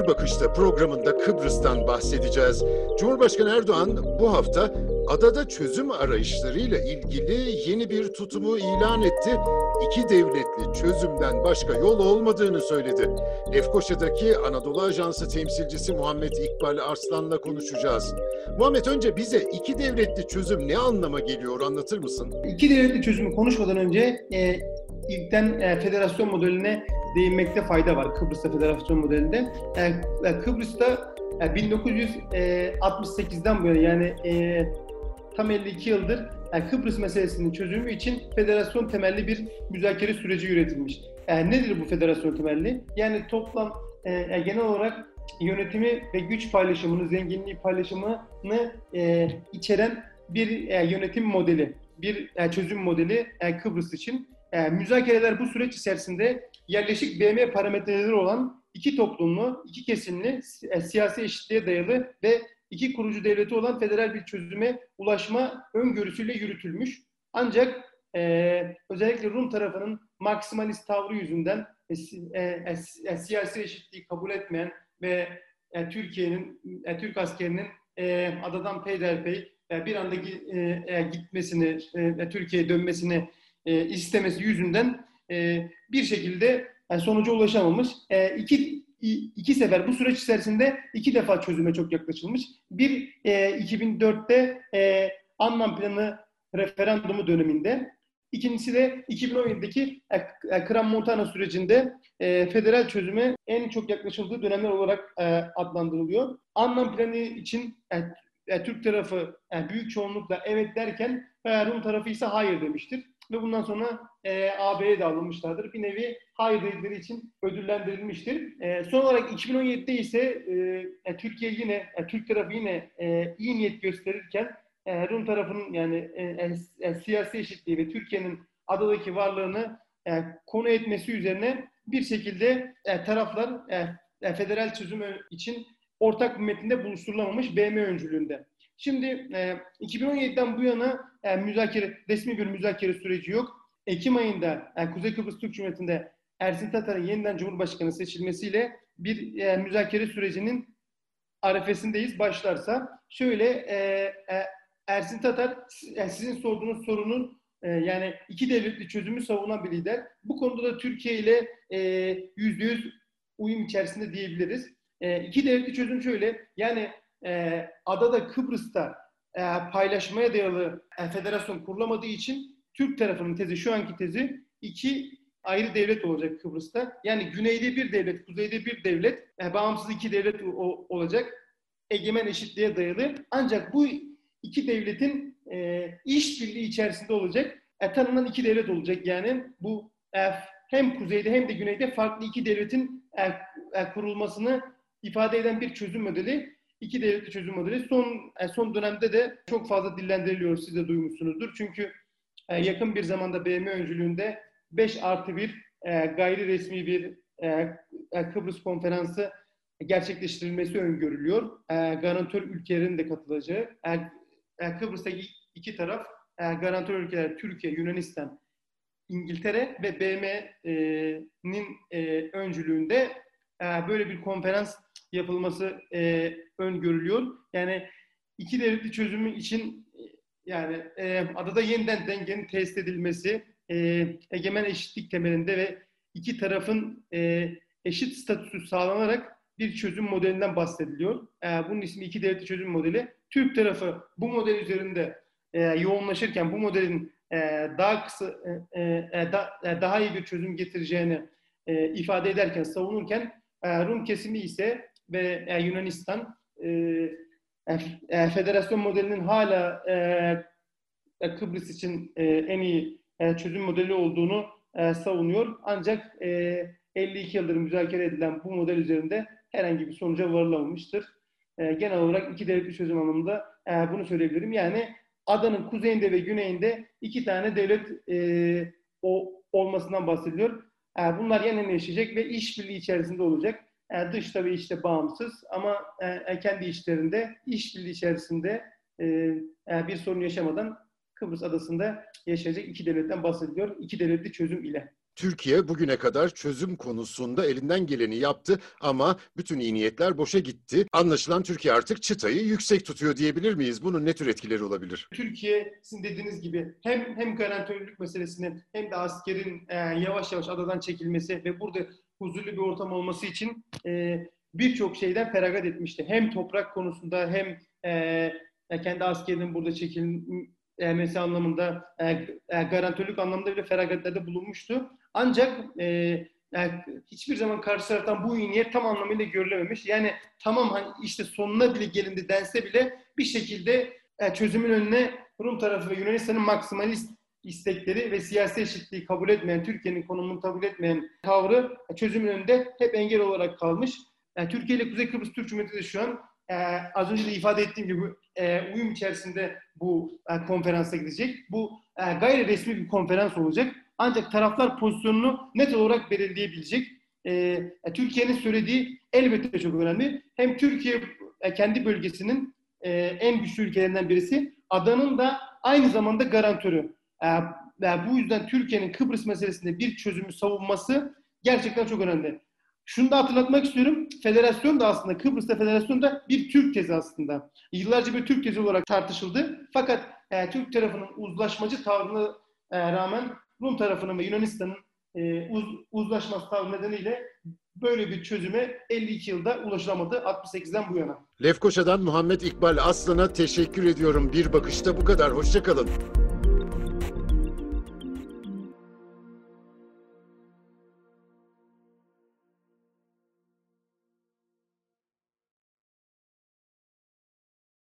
Bir Bakışta programında Kıbrıs'tan bahsedeceğiz. Cumhurbaşkanı Erdoğan bu hafta adada çözüm arayışlarıyla ilgili yeni bir tutumu ilan etti. İki devletli çözümden başka yol olmadığını söyledi. Lefkoşa'daki Anadolu Ajansı temsilcisi Muhammed İkbal Arslan'la konuşacağız. Muhammed önce bize iki devletli çözüm ne anlama geliyor anlatır mısın? İki devletli çözümü konuşmadan önce e, ilkten e, federasyon modeline değinmekte fayda var Kıbrıs'ta federasyon modelinde. E, Kıbrıs'ta e, 1968'den bu yana yani e, tam 52 yıldır yani Kıbrıs meselesinin çözümü için federasyon temelli bir müzakere süreci üretilmiş. Yani nedir bu federasyon temelli? Yani toplam e, genel olarak yönetimi ve güç paylaşımını, zenginliği paylaşımını e, içeren bir e, yönetim modeli, bir e, çözüm modeli e, Kıbrıs için. E, müzakereler bu süreç içerisinde yerleşik BM parametreleri olan iki toplumlu, iki kesimli, e, siyasi eşitliğe dayalı ve iki kurucu devleti olan federal bir çözüme ulaşma öngörüsüyle yürütülmüş. Ancak e, özellikle Rum tarafının maksimalist tavrı yüzünden e, e, e, siyasi eşitliği kabul etmeyen ve e, Türkiye'nin, e, Türk askerinin e, adadan peyderpey e, bir anda e, e, gitmesini, e, Türkiye'ye dönmesini e, istemesi yüzünden e, bir şekilde sonuca ulaşamamış. E, iki iki sefer bu süreç içerisinde iki defa çözüme çok yaklaşılmış. Bir e, 2004'te e, Anlam Planı referandumu döneminde. İkincisi de 2017'deki e, Kram Montana sürecinde e, federal çözüme en çok yaklaşıldığı dönemler olarak e, adlandırılıyor. Anlam planı için e, e, Türk tarafı e, büyük çoğunlukla evet derken e, Rum tarafı ise hayır demiştir ve bundan sonra e, AB'ye de alınmışlardır. Bir nevi hayır dedikleri için ödüllendirilmiştir. E, son olarak 2017'de ise e, e, Türkiye yine, e, Türk tarafı yine e, iyi niyet gösterirken e, Rum tarafının yani e, e, e, siyasi eşitliği ve Türkiye'nin adadaki varlığını e, konu etmesi üzerine bir şekilde e, taraflar e, e, federal çözüm için ortak metinde buluşturulamamış BM öncülüğünde. Şimdi e, 2017'den bu yana e, müzakere, resmi bir müzakere süreci yok. Ekim ayında e, Kuzey Kıbrıs Türk Cumhuriyeti'nde Ersin Tatar'ın yeniden Cumhurbaşkanı seçilmesiyle bir e, müzakere sürecinin arefesindeyiz. Başlarsa şöyle e, e, Ersin Tatar e, sizin sorduğunuz sorunun e, yani iki devletli çözümü savunan bir lider. Bu konuda da Türkiye ile e, yüzde yüz uyum içerisinde diyebiliriz. E, iki devletli çözüm şöyle yani e, adada Kıbrıs'ta e, paylaşmaya dayalı e, federasyon kurulamadığı için Türk tarafının tezi, şu anki tezi iki ayrı devlet olacak Kıbrıs'ta. Yani güneyde bir devlet, kuzeyde bir devlet, e, bağımsız iki devlet o, olacak. Egemen eşitliğe dayalı. Ancak bu iki devletin e, işbirliği içerisinde olacak. E, tanınan iki devlet olacak yani. Bu e, hem kuzeyde hem de güneyde farklı iki devletin e, e, kurulmasını ifade eden bir çözüm modeli iki devletli çözüm modeli son e, son dönemde de çok fazla dillendiriliyor. Siz de duymuşsunuzdur. Çünkü e, yakın bir zamanda BM öncülüğünde 5 artı 1 e, gayri resmi bir Kıbrıs konferansı gerçekleştirilmesi öngörülüyor. Garantör ülkelerin de katılacağı. Kıbrıs'taki iki taraf garantör ülkeler Türkiye, Yunanistan, İngiltere ve BM'nin öncülüğünde böyle bir konferans yapılması e, öngörülüyor. Yani iki devletli çözümü için yani e, adada yeniden dengenin test edilmesi, e, egemen eşitlik temelinde ve iki tarafın e, eşit statüsü sağlanarak bir çözüm modelinden bahsediliyor. E, bunun ismi iki devletli çözüm modeli. Türk tarafı bu model üzerinde e, yoğunlaşırken bu modelin e, daha kısa, e, e, da, e, daha iyi bir çözüm getireceğini e, ifade ederken, savunurken e, Rum kesimi ise ve e, Yunanistan e, e, federasyon modelinin hala Kıbrıs için en iyi çözüm modeli olduğunu savunuyor. Ancak e, 52 yıldır müzakere edilen bu model üzerinde herhangi bir sonuca varılamamıştır. Genel olarak iki devletli çözüm anlamında bunu söyleyebilirim. Yani adanın kuzeyinde ve güneyinde iki tane devlet o, olmasından bahsediliyor. E, bunlar yan yaşayacak ve işbirliği içerisinde olacak. E, dış tabii işte bağımsız ama e, kendi işlerinde, işbirliği içerisinde bir sorun yaşamadan Kıbrıs adasında yaşayacak iki devletten bahsediliyor. İki devletli çözüm ile. Türkiye bugüne kadar çözüm konusunda elinden geleni yaptı ama bütün iyi niyetler boşa gitti. Anlaşılan Türkiye artık çıtayı yüksek tutuyor diyebilir miyiz? Bunun ne tür etkileri olabilir? Türkiye sizin dediğiniz gibi hem hem garantörlük meselesini hem de askerin e, yavaş yavaş adadan çekilmesi ve burada huzurlu bir ortam olması için e, birçok şeyden feragat etmişti. Hem toprak konusunda hem e, kendi askerinin burada çekilmesi anlamında e, e, garantörlük anlamında bile feragatlerde bulunmuştu. Ancak e, yani hiçbir zaman karşı taraftan bu iyi niyet tam anlamıyla görülememiş. Yani tamam hani işte sonuna bile gelindi dense bile bir şekilde e, çözümün önüne Rum tarafı ve Yunanistan'ın maksimalist istekleri ve siyasi eşitliği kabul etmeyen, Türkiye'nin konumunu kabul etmeyen tavrı e, çözümün önünde hep engel olarak kalmış. Yani Türkiye ile Kuzey Kıbrıs Türk Cumhuriyeti de şu an e, az önce de ifade ettiğim gibi e, uyum içerisinde bu e, konferansa gidecek. Bu e, gayri resmi bir konferans olacak. Ancak taraflar pozisyonunu net olarak belirleyebilecek. E, e, Türkiye'nin söylediği elbette çok önemli. Hem Türkiye e, kendi bölgesinin e, en güçlü ülkelerinden birisi. Adanın da aynı zamanda garantörü. E, e, bu yüzden Türkiye'nin Kıbrıs meselesinde bir çözümü savunması gerçekten çok önemli. Şunu da hatırlatmak istiyorum. Federasyon da aslında Kıbrıs'ta federasyon da bir Türk tezi aslında. Yıllarca bir Türk tezi olarak tartışıldı. Fakat e, Türk tarafının uzlaşmacı tavrına e, rağmen Rum tarafının ve Yunanistan'ın e, uz, uzlaşması tavrı nedeniyle böyle bir çözüme 52 yılda ulaşılamadı 68'den bu yana. Lefkoşa'dan Muhammed İkbal Aslan'a teşekkür ediyorum. Bir bakışta bu kadar. Hoşçakalın.